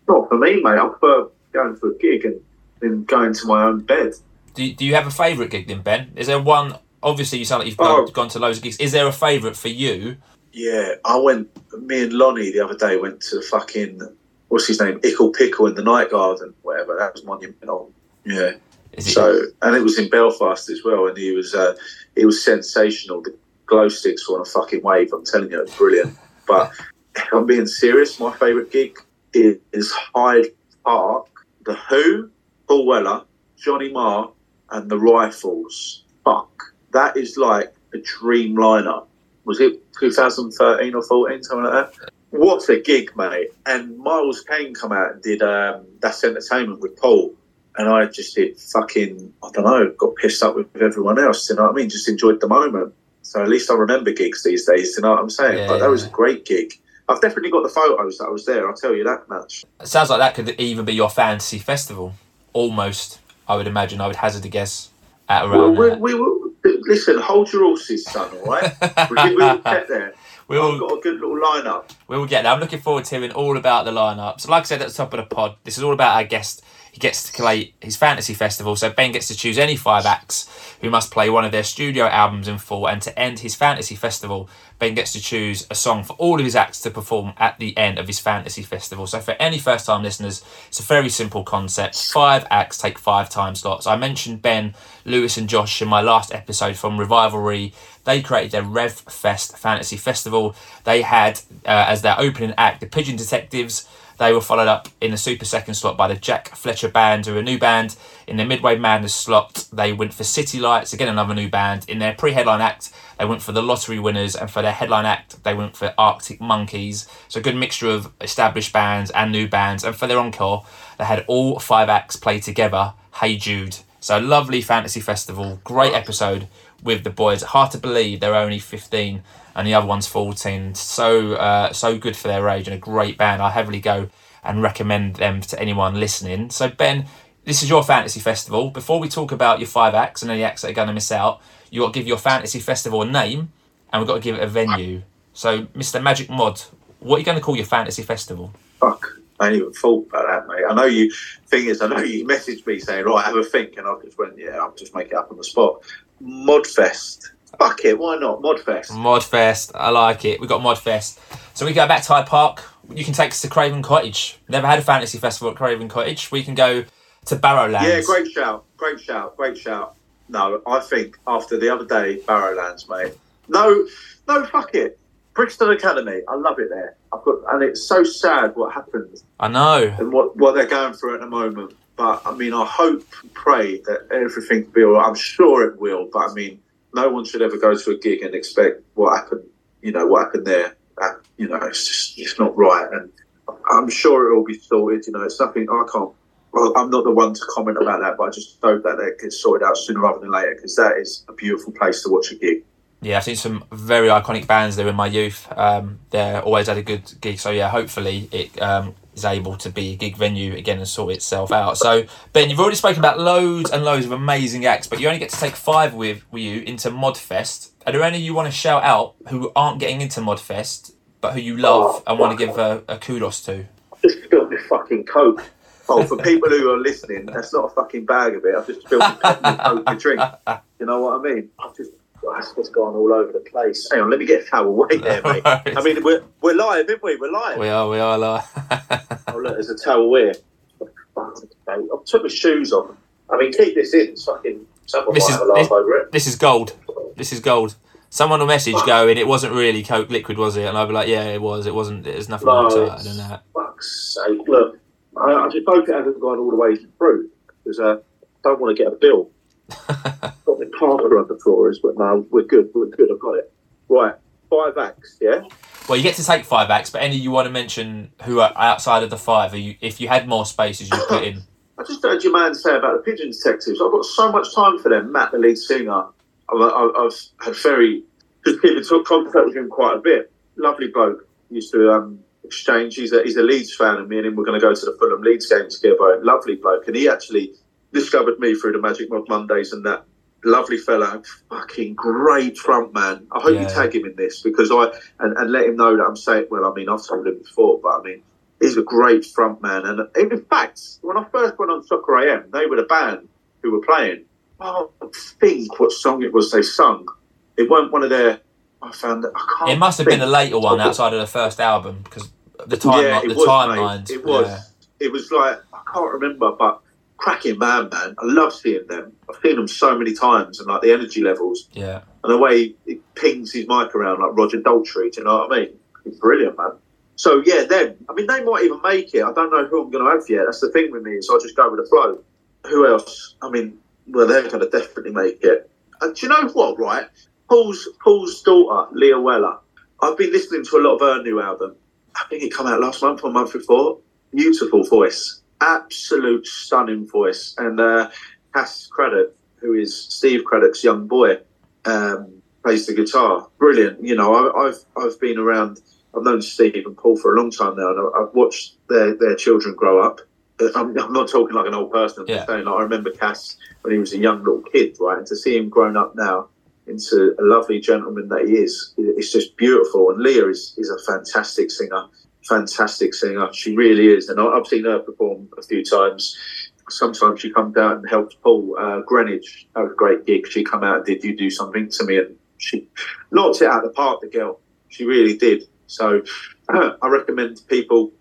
not for me, mate. I prefer going to a gig and then going to my own bed. Do you, do you have a favourite gig then, Ben? Is there one? Obviously, you sound like you've gone, Oh. gone to loads of gigs. Is there a favourite for you? Yeah, I went. Me and Lonnie the other day went to fucking what's his name, Iggle Piggle in the Night Garden, whatever. That was monumental. Yeah. So and it was in Belfast as well, and he was uh, it was sensational. The glow sticks were on a fucking wave. I'm telling you, it was brilliant. But if I'm being serious, my favourite gig is Hyde Park, The Who, Paul Weller, Johnny Marr, and the Rifles. Fuck, that is like a dream lineup. Was it 2013 or 14, something like that? What a gig, mate! And Miles Kane come out and did um, That's Entertainment with Paul and I just did fucking I don't know, got pissed up with everyone else. You know what I mean? Just enjoyed the moment. So at least I remember gigs these days. You know what I'm saying? Yeah, but that was a great gig. I've definitely got the photos that I was there. I'll tell you that much. It sounds like that could even be your fantasy festival. Almost, I would imagine. I would hazard a guess at Well, around we, we, will listen. Hold your horses, son. All right. we, we'll get there. We I've will, got a good little lineup. we will get there. I'm looking forward to hearing all about the lineup. So, like I said at the top of the pod, this is all about our guest. He gets to collate his fantasy festival. So Ben gets to choose any five acts who must play one of their studio albums in full. And to end his fantasy festival, Ben gets to choose a song for all of his acts to perform at the end of his fantasy festival. So for any first time listeners, it's a very simple concept. Five acts take five time slots. I mentioned Ben, Lewis, and Josh in my last episode from Revivalry. They created their Rev Fest Fantasy Festival. They had uh, as their opening act the Pigeon Detectives. They were followed up in the super second slot by the Jack Fletcher Band, who are a new band. In the Midway Madness slot, they went for City Lights, again another new band. In their pre-headline act, they went for the Lottery Winners, and for their headline act, they went for Arctic Monkeys. So a good mixture of established bands and new bands. And for their encore, they had all five acts play together. Hey Jude. So lovely fantasy festival, great episode with the boys. Hard to believe they're only 15 and the other one's 14. So uh, so good for their age and a great band. I heavily go and recommend them to anyone listening. So Ben, this is your fantasy festival. Before we talk about your five acts and any acts that are going to miss out, you got to give your fantasy festival a name, and we've got to give it a venue. So Mr. Magic Mod, what are you going to call your fantasy festival? Fuck. I ain't even thought about that, mate. I know you. Thing is, I know you messaged me saying, "Right, have a think," and I just went, "Yeah, I'll just make it up on the spot." Modfest. Fuck it, why not Modfest? Modfest, I like it. We got Modfest. So we go back to Hyde Park. You can take us to Craven Cottage. Never had a fantasy festival at Craven Cottage. We can go to Barrowlands. Yeah, great shout, great shout, great shout. No, I think after the other day, Barrowlands, mate. No, no, fuck it. Brixton Academy, I love it there. I've got, and it's so sad what happened I know. and what, what they're going through at the moment. But I mean, I hope, pray that everything will be all right. I'm sure it will. But I mean, no one should ever go to a gig and expect what happened. You know what happened there. That, you know, it's just it's not right. And I'm sure it will be sorted. You know, it's nothing I can't. Well, I'm not the one to comment about that, but I just hope that that gets sorted out sooner rather than later because that is a beautiful place to watch a gig. Yeah, I've seen some very iconic bands there in my youth. Um, they're always had a good gig. So yeah, hopefully it um, is able to be a gig venue again and sort itself out. So Ben, you've already spoken about loads and loads of amazing acts, but you only get to take five with, with you into Modfest. Are there any you want to shout out who aren't getting into Modfest, but who you love and want to give a, a kudos to? just spilled my fucking coke. Oh, for people who are listening, that's not a fucking bag of it. I've just spilled my coke to drink. You know what I mean? I've just that's just gone all over the place. Hang on, let me get a towel away there, mate. I mean, we're we're live, aren't we? We're live. We are, we are. Like... Oh look, there's a towel here. I took my shoes off. I mean, keep this in. It's fucking someone This is- have a laugh this- over it. this is gold. This is gold. Someone will message going, it wasn't really Coke liquid, was it? And I'll be like, yeah, it was. It wasn't. There's nothing No, to it than that. Fuck's sake! Look, I, I just hope it hasn't gone all the way through because uh, I don't want to get a bill. Got the partner on the floor is, but no, we're good. We're good. I've got it. Right, five acts. Yeah. Well, you get to take five acts, but any you want to mention who are outside of the five, are you, if you had more spaces, you'd put in. I just heard your man say about the Pigeon Detectives. I've got so much time for them. Matt, the lead singer, I've, I've, I've had very good people took contact with him quite a bit. Lovely bloke. used to um, exchange. He's a, he's a Leeds fan, and me and him were going to go to the Fulham Leeds game together. Lovely bloke, and he actually discovered me through the Magic Mod Mondays and that lovely fella, fucking great front man. I hope Yeah. you tag him in this because I and, and let him know that I'm saying. Well, I mean, I've told him before, but I mean, he's a great front man. And in fact, when I first went on Soccer AM, they were the band who were playing. Oh, I think what song it was they sung. It weren't one of their. I found it. I can't. It must have been a later one outside of the first album because the time it the was, timelines. It was. yeah. It was like I can't remember, but cracking man, man. I love seeing them. I've seen them so many times, and like the energy levels Yeah. and the way he pings his mic around like Roger Daltrey. Do you know what I mean? He's brilliant, man. So yeah, them. I mean, they might even make it. I don't know who I'm going to have yet. That's the thing with me. So I just go with the flow. Who else? I mean, well, they're going to definitely make it. And do you know what? Right, Paul's Paul's daughter, Leah Weller. I've been listening to a lot of her new album. I think it came out last month or month before. Beautiful voice, absolute stunning voice, and uh, Cass Cradock, who is Steve Cradock's young boy, um, plays the guitar. Brilliant. You know, I, I've I've been around. I've known Steve and Paul for a long time now, and I've watched their their children grow up. Uh, I'm, I'm not talking like an old person. I'm Yeah. saying, like, I remember Cass when he was a young little kid, right? And to see him grown up now into a lovely gentleman that he is, it's just beautiful. And Leah is, is a fantastic singer, fantastic singer. She really is. And I've seen her perform a few times. Sometimes she comes out and helps Paul. Uh, Greenwich, that was a great gig. She come out and did you do something to me, and she knocked it out of the park. The girl, she really did. So I recommend people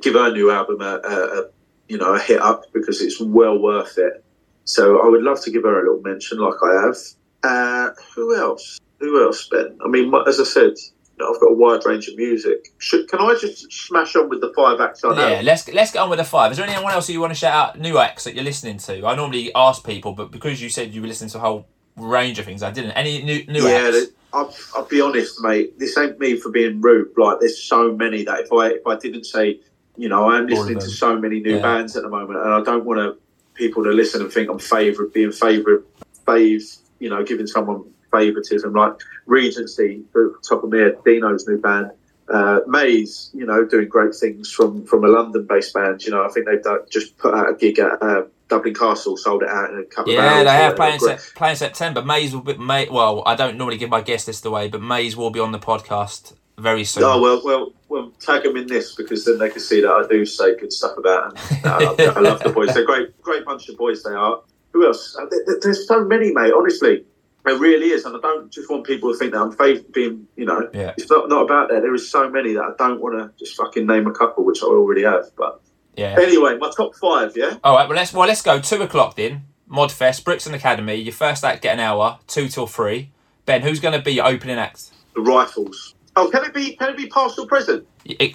give her new album a, a, a you know a hit up because it's well worth it. So I would love to give her a little mention, like I have. Uh, who else? Who else, Ben? I mean, as I said, I've got a wide range of music. Should, can I just smash on with the five acts I know? Yeah, let's let's get on with the five. Is there anyone else you want to shout out new acts that you're listening to? I normally ask people, but because you said you were listening to a whole range of things, I didn't. Any new new yeah, acts? I'll, I'll be honest, mate. This ain't me for being rude. Like, there's so many that if I if I didn't say, you know, I'm listening to so many new Yeah. bands at the moment, and I don't want to people to listen and think I'm favourite, being favourite, fave, you know, giving someone favouritism. Like Regency, the top of head, Dino's new band. Uh, Maze, you know, doing great things from from a London-based band. You know, I think they've done, just put out a gig at uh, Dublin Castle, sold it out in a couple of hours. Yeah, they have playing sep- playing September. Mays will be May. Well, I don't normally give my guest list away, but Mays will be on the podcast very soon. Oh well, well, well. Tag them in this because then they can see that I do say good stuff about them. I, love, I love the boys. They're great, great bunch of boys. They are. Who else? Uh, there- there- There's so many, mate. Honestly, there really is, and I don't just want people to think that I'm fav- being, you know, Yeah. it's not not about that. There is so many that I don't want to just fucking name a couple, which I already have. But yeah. anyway, my top five, yeah. All right. Well, let's well let's go two o'clock then. Modfest, Brixton Academy. Your first act get an hour, two till three. Ben, who's going to be your opening act? The rifles. Oh, can it be? Can it be past or present?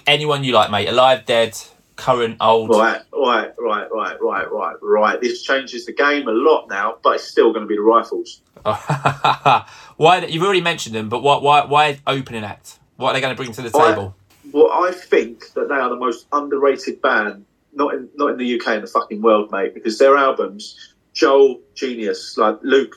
Anyone you like, mate. Alive, dead, current, old. Right, right, right, right, right, right, right. This changes the game a lot now, but it's still going to be the rifles. why? You've already mentioned them, but why? Why? Why opening act? What are they going to bring to the table? Well, I think that they are the most underrated band, not in not in the UK, in the fucking world, mate, because their albums, Joel, genius, like Luke,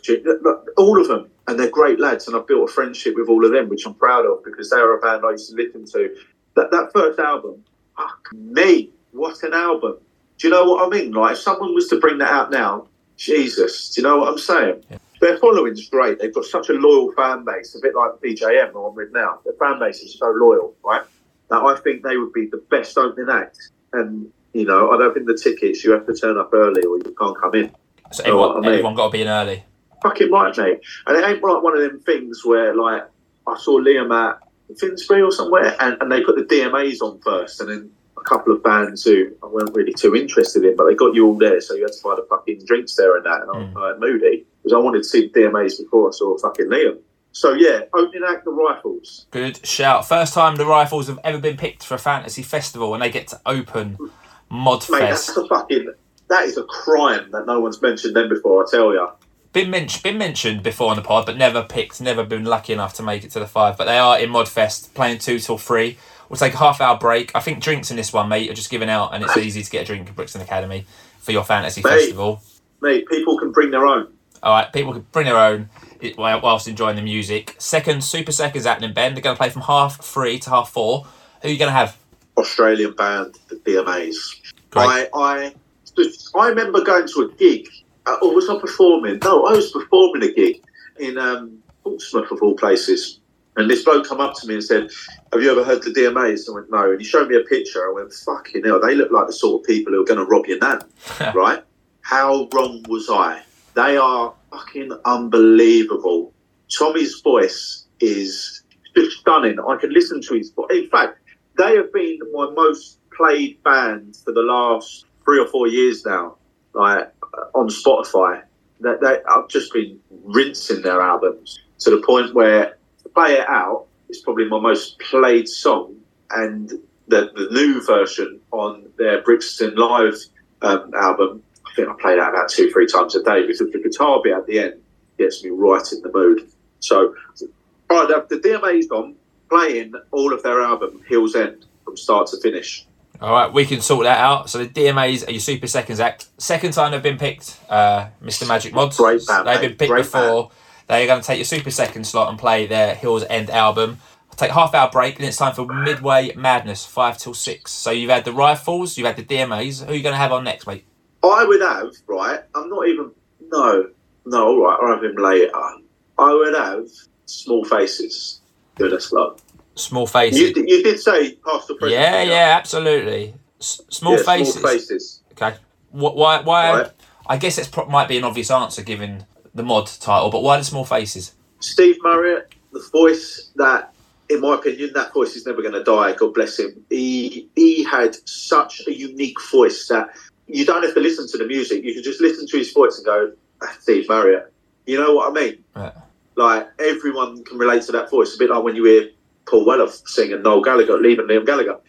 all of them, and they're great lads, and I've built a friendship with all of them, which I'm proud of because they are a band I used to listen to. That that first album, fuck me, what an album! Do you know what I mean? Like, if someone was to bring that out now, Jesus, do you know what I'm saying? Their following's great. They've got such a loyal fan base, a bit like BJM, who I'm with now. Their fan base is so loyal, right? That I think they would be the best opening act. And, you know, I don't think the tickets, you have to turn up early or you can't come in. So know what everyone, I mean? everyone got to be in early. Fucking right, mate. And it ain't like one of them things where, like, I saw Liam at Finsbury or somewhere and, and they put the DMAs on first and then couple of bands who I weren't really too interested in, but they got you all there, so you had to buy the fucking drinks there and that. And I was Mm. like, moody because I wanted to see the DMAs before I saw fucking Liam. So, yeah, opening act, the Rifles. Good shout. First time the Rifles have ever been picked for a fantasy festival and they get to open Mate, that's Modfest. a fucking. That is a crime that no one's mentioned them before. I tell you. Been, men- been mentioned before on the pod, but never picked, never been lucky enough to make it to the five. But they are in Modfest playing two till three. We'll take a half hour break. I think drinks in this one, mate, are just given out and it's easy to get a drink at Brixton Academy for your fantasy Mate. festival. Mate, people can bring their own. All right, people can bring their own whilst enjoying the music. Second Super Seconds happening, Ben. They're going to play from half three to half four. Who are you going to have? Australian band, the DMAs. Great. I, I, I remember going to a gig, uh, or was I performing? No, I was performing a gig in um, Portsmouth, of all places. And this bloke come up to me and said, "Have you ever heard the DMAs?" I went, "No." And he showed me a picture. I went, "Fucking hell, they look like the sort of people who are going to rob your nan." right? How wrong was I? They are fucking unbelievable. Tommy's voice is just stunning. I can listen to his voice. In fact, they have been my most played band for the last three or four years now, like uh, on Spotify. That they, I've just been rinsing their albums to the point where "Play It Out" is probably my most played song, and the the new version on their Brixton Live um, album. I think I play that about two, three times a day because the guitar bit at the end gets me right in the mood. So, all right, the, the DMA's on playing all of their album Hills End from start to finish. All right, we can sort that out. So the DMAs are your Super Seconds act. Second time they've been picked, uh, Mr. Magic Mods. Great band, They've mate. been picked Great before. They're going to take your Super Second slot and play their Hills End album. Take a half hour break, and it's time for Midway Madness, five till six. So you've had the Rifles, you've had the DMAs. Who are you going to have on next, mate? I would have, right? I'm not even, no, no, all right, I'll have him later. I would have Small Faces doing a slot. Small Faces. You, you did say past the present. yeah, didn't yeah, absolutely. S- small Yeah, Faces. Small Faces. Okay. Wh- Why? Why? Right. I guess it pro- might be an obvious answer given the mod title, but why the Small Faces? Steve Marriott, the voice that, in my opinion, that voice is never going to die. God bless him. He he had such a unique voice that you don't have to listen to the music. You can just listen to his voice and go, "That's Steve Marriott." You know what I mean? Right. Like everyone can relate to that voice. A bit like when you hear Paul Weller singing Noel Gallagher, leaving Liam Gallagher.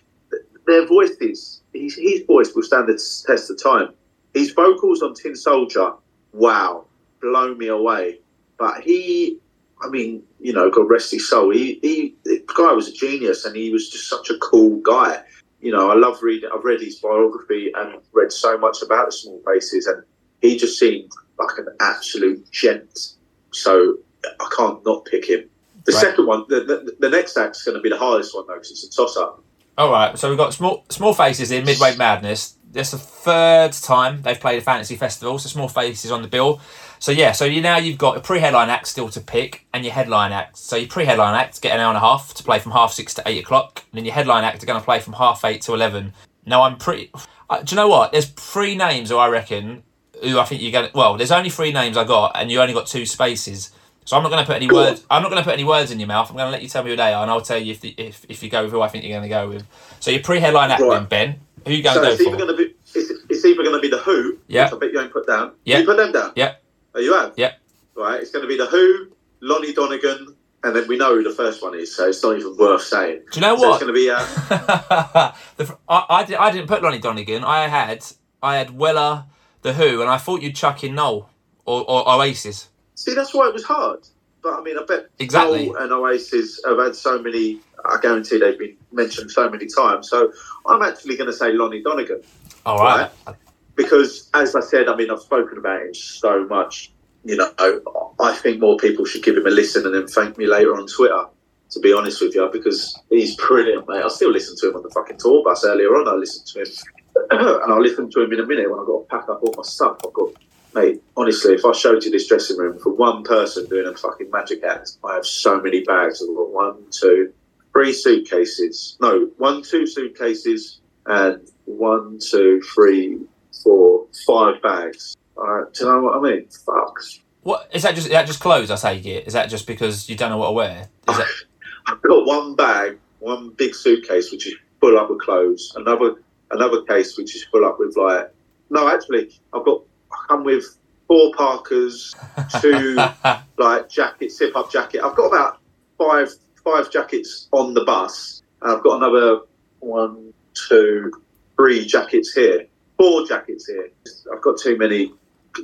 Their voices, his, his voice will stand the test of time. His vocals on Tin Soldier, wow, blow me away. But he, I mean, you know, God rest his soul. He, he, the guy was a genius, and he was just such a cool guy. You know, I love reading. I've read his biography and read so much about the Small Faces, and he just seemed like an absolute gent. So I can't not pick him. The Right. second one, the, the, the next act's going to be the hardest one though, because it's a toss-up. All right, so we've got small small faces in Midway Madness. That's the third time they've played a fantasy festival, so small faces on the bill. So yeah, so you now you've got a pre-headline act still to pick, and your headline act. So your pre-headline act get an hour and a half to play from half six to eight o'clock, and then your headline act are going to play from half eight to eleven. Now I'm pretty. Uh, do you know what? There's three names who I reckon who I think you're going to. Well, there's only three names I got, and you only got two spaces. So I'm not going to put any words. I'm not going to put any words in your mouth. I'm going to let you tell me who they are, and I'll tell you if the, if if you go with who I think you're going to go with. So your pre-headline act, Right. then Ben. Who you going So to it's go either for? going to be it's, it's either going to be the Who, Yeah. which I bet you ain't put down. Yeah. You put them down. Yeah. Oh, you have. Yeah. Right. It's going to be the Who, Lonnie Donegan, and then we know who the first one is, so it's not even worth saying. Do you know So it's what? going to be uh, the, I, I, did, I didn't put Lonnie Donegan. I had I had Weller, the Who, and I thought you'd chuck in Noel or, or Oasis. See, that's why it was hard. But I mean, I bet Exactly. And Oasis have had so many. I guarantee they've been mentioned so many times. So I'm actually going to say Lonnie Donegan All right. because, as I said, I mean, I've spoken about him so much. You know, I think more people should give him a listen and then thank me later on Twitter. To be honest with you, because he's brilliant, mate. I still listen to him on the fucking tour bus earlier on. I listened to him, and I'll listen to him in a minute when I've got to pack up all my stuff. I've got, mate. Honestly, if I showed you this dressing room for one person doing a fucking magic act, I have so many bags. I've got one, two, three suitcases. No, one, two suitcases, and one, two, three, four, five bags. Right, do you know what I mean? Fuck. What is that? Just is that just clothes? I take it. Is that just because you don't know what to wear? Is that I've got one bag, one big suitcase which is full up with clothes. Another another case which is full up with like no, actually, I've got come with four parkers, two like jackets, zip up jacket. I've got about five five jackets on the bus. Uh, I've got another one, two, three jackets here, four jackets here. I've got too many.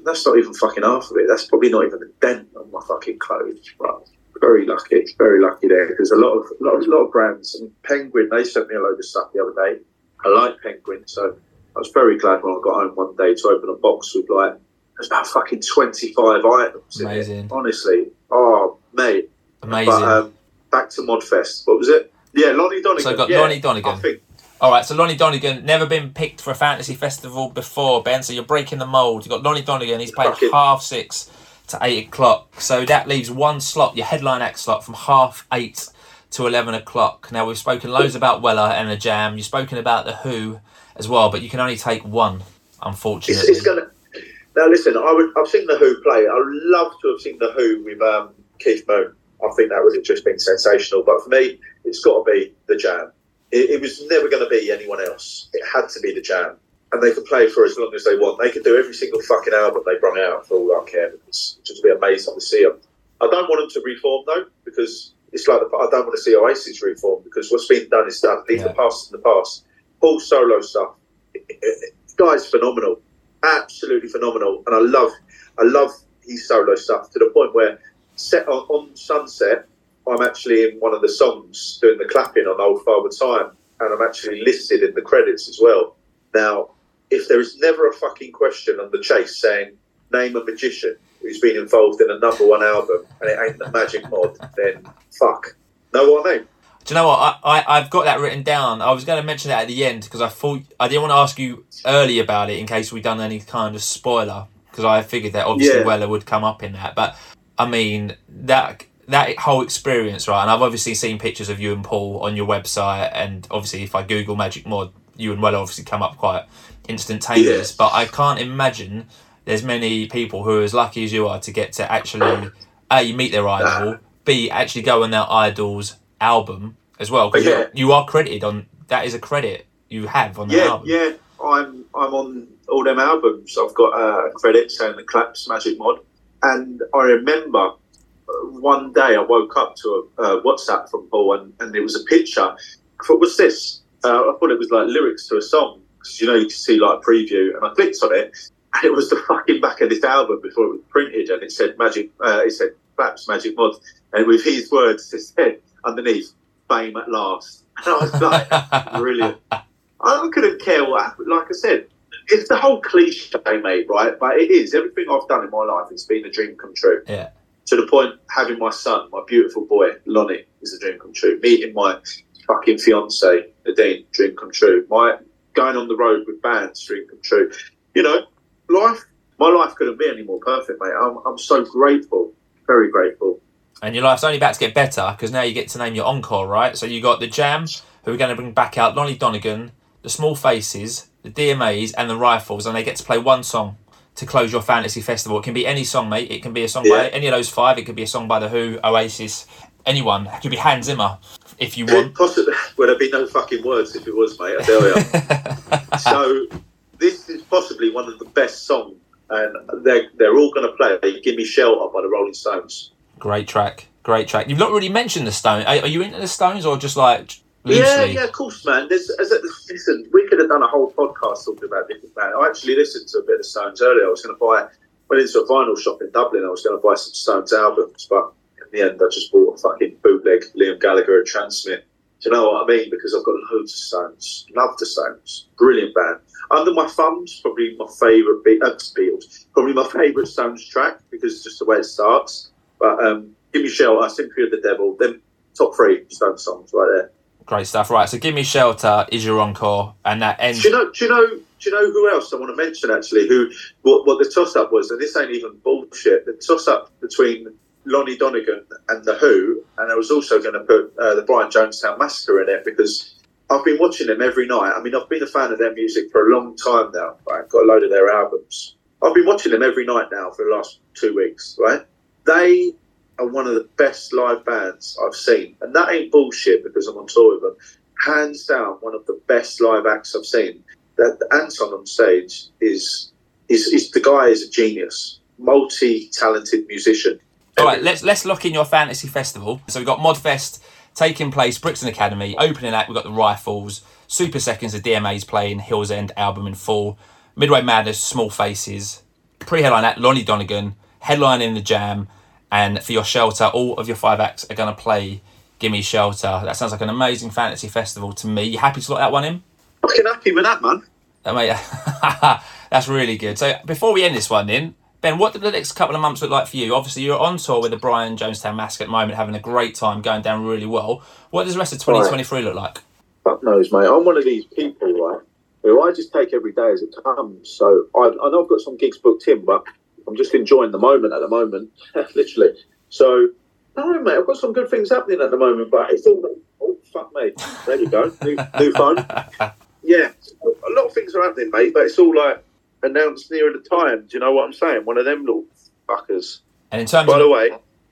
That's not even fucking half of it. That's probably not even a dent on my fucking clothes. Right. Very lucky, very lucky there because a lot of a lot, of- a lot of brands. I mean, Penguin, they sent me a load of stuff the other day. I like Penguin, so I was very glad when I got home one day to open a box with like there's about fucking twenty five items. in it. Amazing. honestly. Oh, mate. amazing? But um, back to Modfest. What was it? Yeah, Lonnie Donegan. So I've got yeah, Lonnie Donegan. I think. All right, so Lonnie Donegan never been picked for a fantasy festival before, Ben. So you're breaking the mold. You've got Lonnie Donegan. He's playing Fucking- half six to eight o'clock. So that leaves one slot, your headline act slot, from half eight to eleven o'clock. Now we've spoken loads about Weller and the Jam. You've spoken about the Who as well, but you can only take one, unfortunately. it's gonna. Now listen, I would. I've seen the Who play. I would love to have seen the Who with um, Keith Moon. I think that would have just been sensational. But for me, it's got to be the Jam. It, it was never going to be anyone else. It had to be the Jam, and they could play for as long as they want. They could do every single fucking album they brought out for all I care. It's just to be amazing to see them. I don't want them to reform though, because it's like the, I don't want to see Oasis reform because what's been done is done. Leave Yeah. the past in the past. Paul solo stuff, guy's phenomenal, absolutely phenomenal, and I love, I love his solo stuff to the point where set on, on Sunset, I'm actually in one of the songs doing the clapping on Old Father Tyme, and I'm actually listed in the credits as well. Now, if there is never a fucking question on the chase saying name a magician who's been involved in a number one album and it ain't the Magic Mod, then fuck. Know what I mean? Do you know what? I, I, I've got that written down. I was going to mention that at the end because I thought I didn't want to ask you early about it in case we'd done any kind of spoiler because I figured that obviously Yeah. Weller would come up in that. But I mean that that whole experience, right? And I've obviously seen pictures of you and Paul on your website, and obviously if I Google Magic Mod, you and Weller obviously come up quite instantaneous. Yeah. But I can't imagine there's many people who are as lucky as you are to get to actually a meet their idol, b actually go on their idol's album as well. Because Yeah. you are credited on that is a credit you have on the Yeah, album. yeah. I'm I'm on all them albums. I've got uh, credit saying the Claps Magic Mod, and I remember uh, one day I woke up to a uh, WhatsApp from Paul, and, and it was a picture. Thought, what's this? Uh, I thought it was like lyrics to a song because you know you can see like a preview, and I clicked on it, and it was the fucking back of this album before it was printed, and it said Magic. Uh, it said Claps Magic Mod, and with his words, it said underneath "Fame at last," and I was like. Brilliant. I couldn't care what happened. Like I said, it's the whole cliche, mate, right? But it is. Everything I've done in my life it's been a dream come true. Yeah. To the point, having my son, my beautiful boy, Lonnie, is a dream come true. Meeting my fucking fiance, Nadine, dream come true. My going on the road with bands, dream come true. You know, life, my life couldn't be any more perfect, mate. I'm, I'm so grateful, very grateful. And your life's only about to get better because now you get to name your encore, right? So you got the Jam, who are going to bring back out Lonnie Donegan, the Small Faces, the DMAs, and the Rifles, and they get to play one song to close your fantasy festival. It can be any song, mate. It can be a song by any of those five. It could be a song by the Who, Oasis, anyone. It could be Hans Zimmer if you want. possibly, well, there'd be no fucking words if it was, mate. I tell you. so this is possibly one of the best songs, and they're they're all going to play "Give Me Shelter" by the Rolling Stones. Great track, great track. You've not really mentioned the Stones. Are, are you into the Stones or just like Yeah, loosely? yeah, of course, man. There's, as listen, we could have done a whole podcast talking about different bands. I actually listened to a bit of Stones earlier. I was going to buy, went into a vinyl shop in Dublin. I was going to buy some Stones albums, but in the end, I just bought a fucking bootleg Liam Gallagher and Transmit. Do you know what I mean? Because I've got loads of Stones. Love the Stones. Brilliant band. Under my thumbs, probably my favourite Be- uh, Beatles. Probably my favourite Stones track because just the way it starts. But um, Give Me Shelter, Sympathy of the Devil, them top three Stones songs right there. Great stuff. Right, so Give Me Shelter is your encore, and that ends. Do you know? Do you know? Do you know who else I want to mention? Actually, who what, what the toss up was, and this ain't even bullshit. The toss up between Lonnie Donegan and the Who, and I was also going to put uh, the Brian Jonestown Massacre in it because I've been watching them every night. I mean, I've been a fan of their music for a long time now. Right, I've got a load of their albums. I've been watching them every night now for the last two weeks. Right, they are one of the best live bands I've seen, and that ain't bullshit because I'm on tour with them. Hands down, one of the best live acts I've seen. That Anton on stage is is, is the guy is a genius, multi-talented musician. All right, let's let's lock in your fantasy festival. So we've got Modfest taking place, Brixton Academy. Opening act, we've got the Rifles. Super Seconds, the DMA's playing Hills End album in full. Midway Madness, Small Faces. Pre-headline act, Lonnie Donegan. Headlining the Jam. And for your shelter, all of your five acts are going to play Gimme Shelter. That sounds like an amazing fantasy festival to me. You happy to lock that one in? Fucking happy with that, man. Uh, mate, that's really good. So before we end this one, then Ben, what do the next couple of months look like for you? Obviously, you're on tour with the Brian Jonestown Massacre at the moment, having a great time, going down really well. What does the rest of 2023 look like? Fuck knows, mate. I'm one of these people, right, who I just take every day as it comes. So I, I know I've got some gigs booked in, but I'm just enjoying the moment at the moment, literally. So, no, mate, I've got some good things happening at the moment, but it's all. Oh, fuck me. There you go. New, new phone. Yeah, a lot of things are happening, mate, but it's all like announced nearer the time. Do you know what I'm saying? One of them little fuckers. And in terms By of the way,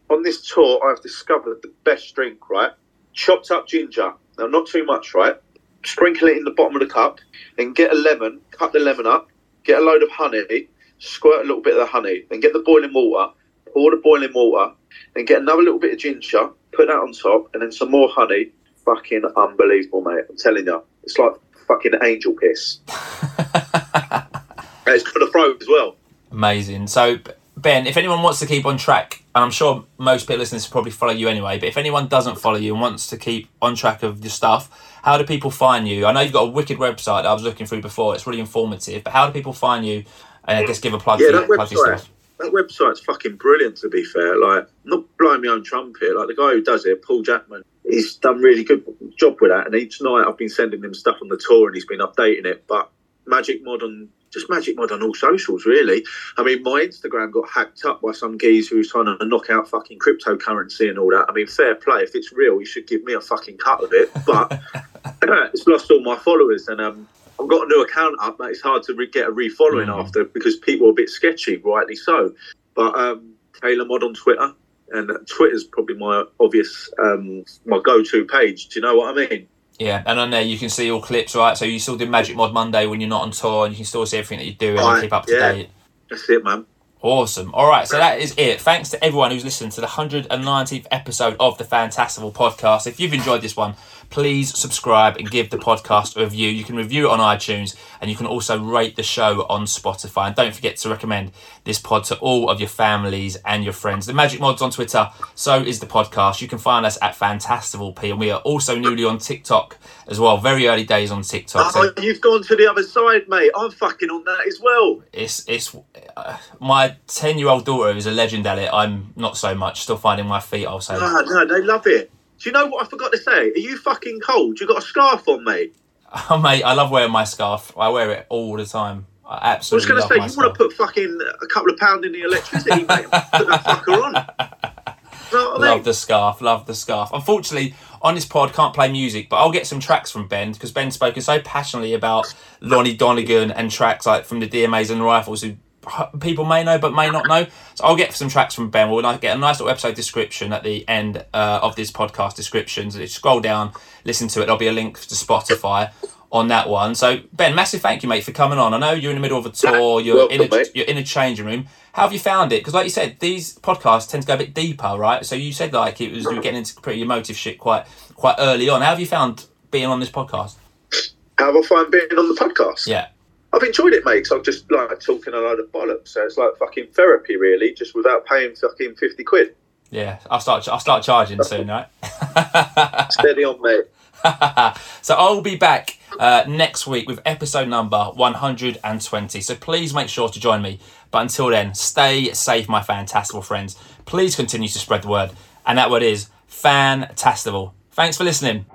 on this tour, I've discovered the best drink, right? Chopped up ginger. Now, not too much, right? Sprinkle it in the bottom of the cup, then get a lemon, cut the lemon up, get a load of honey, squirt a little bit of the honey, then get the boiling water, pour the boiling water, then get another little bit of ginger, put that on top, and then some more honey. Fucking unbelievable, mate. I'm telling you. It's like fucking angel piss. It's for the throat as well. Amazing. So, Ben, if anyone wants to keep on track, and I'm sure most people listening to probably follow you anyway, but if anyone doesn't follow you and wants to keep on track of your stuff, how do people find you? I know you've got a wicked website that I was looking through before. It's really informative, but how do people find you? I guess give a plug Yeah, for, that your, plug for your website. That website's fucking brilliant. To be fair, like not blowing my own trumpet. Like the guy who does it, Paul Jackman, he's done really good job with that. And each night I've been sending him stuff on the tour, and he's been updating it. But Magic Modern just Magic Mod on all socials, really. I mean, my Instagram got hacked up by some geese who was trying to knock out fucking cryptocurrency and all that. I mean, fair play. If it's real, you should give me a fucking cut of it. But it's lost all my followers, and um, I've got a new account up but it's hard to re- get a refollowing Mhm. after because people are a bit sketchy, rightly so. But um, Taylor Mod on Twitter, and Twitter's probably my obvious um, my go-to page. Do you know what I mean? Yeah, and on there you can see all clips, right? So you still do Magic Mod Monday when you're not on tour, and you can still see everything that you do and Right, keep up to yeah. date. That's it, man. Awesome. All right, so that is it. Thanks to everyone who's listened to the 119th episode of the Fantastival podcast. If you've enjoyed this one, please subscribe and give the podcast a review. You can review it on iTunes and you can also rate the show on Spotify. And don't forget to recommend this pod to all of your families and your friends. The Magic Mods on Twitter, so is the podcast. You can find us at Fantastival P, and we are also newly on TikTok as well. Very early days on TikTok. So Oh, you've gone to the other side, mate. I'm fucking on that as well. it's it's uh, my 10 year old daughter is a legend at it. I'm not so much. Still finding my feet, I'll say. No, no, they love it. Do you know what I forgot to say? Are you fucking cold? You got a scarf on, mate. Oh, mate, I love wearing my scarf. I wear it all the time. I I was absolutely going to say, you scarf. want to put fucking a couple of pounds in the electricity, mate. Put that fucker on. You know Love mean? the scarf, love the scarf. Unfortunately, on this pod, can't play music, but I'll get some tracks from Ben because Ben's spoken so passionately about Lonnie Donegan and tracks like from the DMAs and the Rifles who people may know but may not know. So I'll get some tracks from Ben. We'll get a nice little episode description at the end uh, of this podcast description. So you scroll down, listen to it. There'll be a link to Spotify on that one. So Ben, massive thank you, mate, for coming on. I know you're in the middle of a tour. You're in a, mate. you're in a changing room. How have you found it? Because, like you said, these podcasts tend to go a bit deeper, right? So you said like it was you were getting into pretty emotive shit quite quite early on. How have you found being on this podcast? How have I find being on the podcast? Yeah, I've enjoyed it, mate. 'cause I'm just like talking a load of bollocks. So it's like fucking therapy, really, just without paying fucking 50 quid. yeah. I'll start. I'll start charging soon, right? Steady on, mate. so I'll be back uh, next week with episode number 120. So please make sure to join me. But until then, stay safe, my fantastival friends. Please continue to spread the word, and that word is fantastival. Thanks for listening.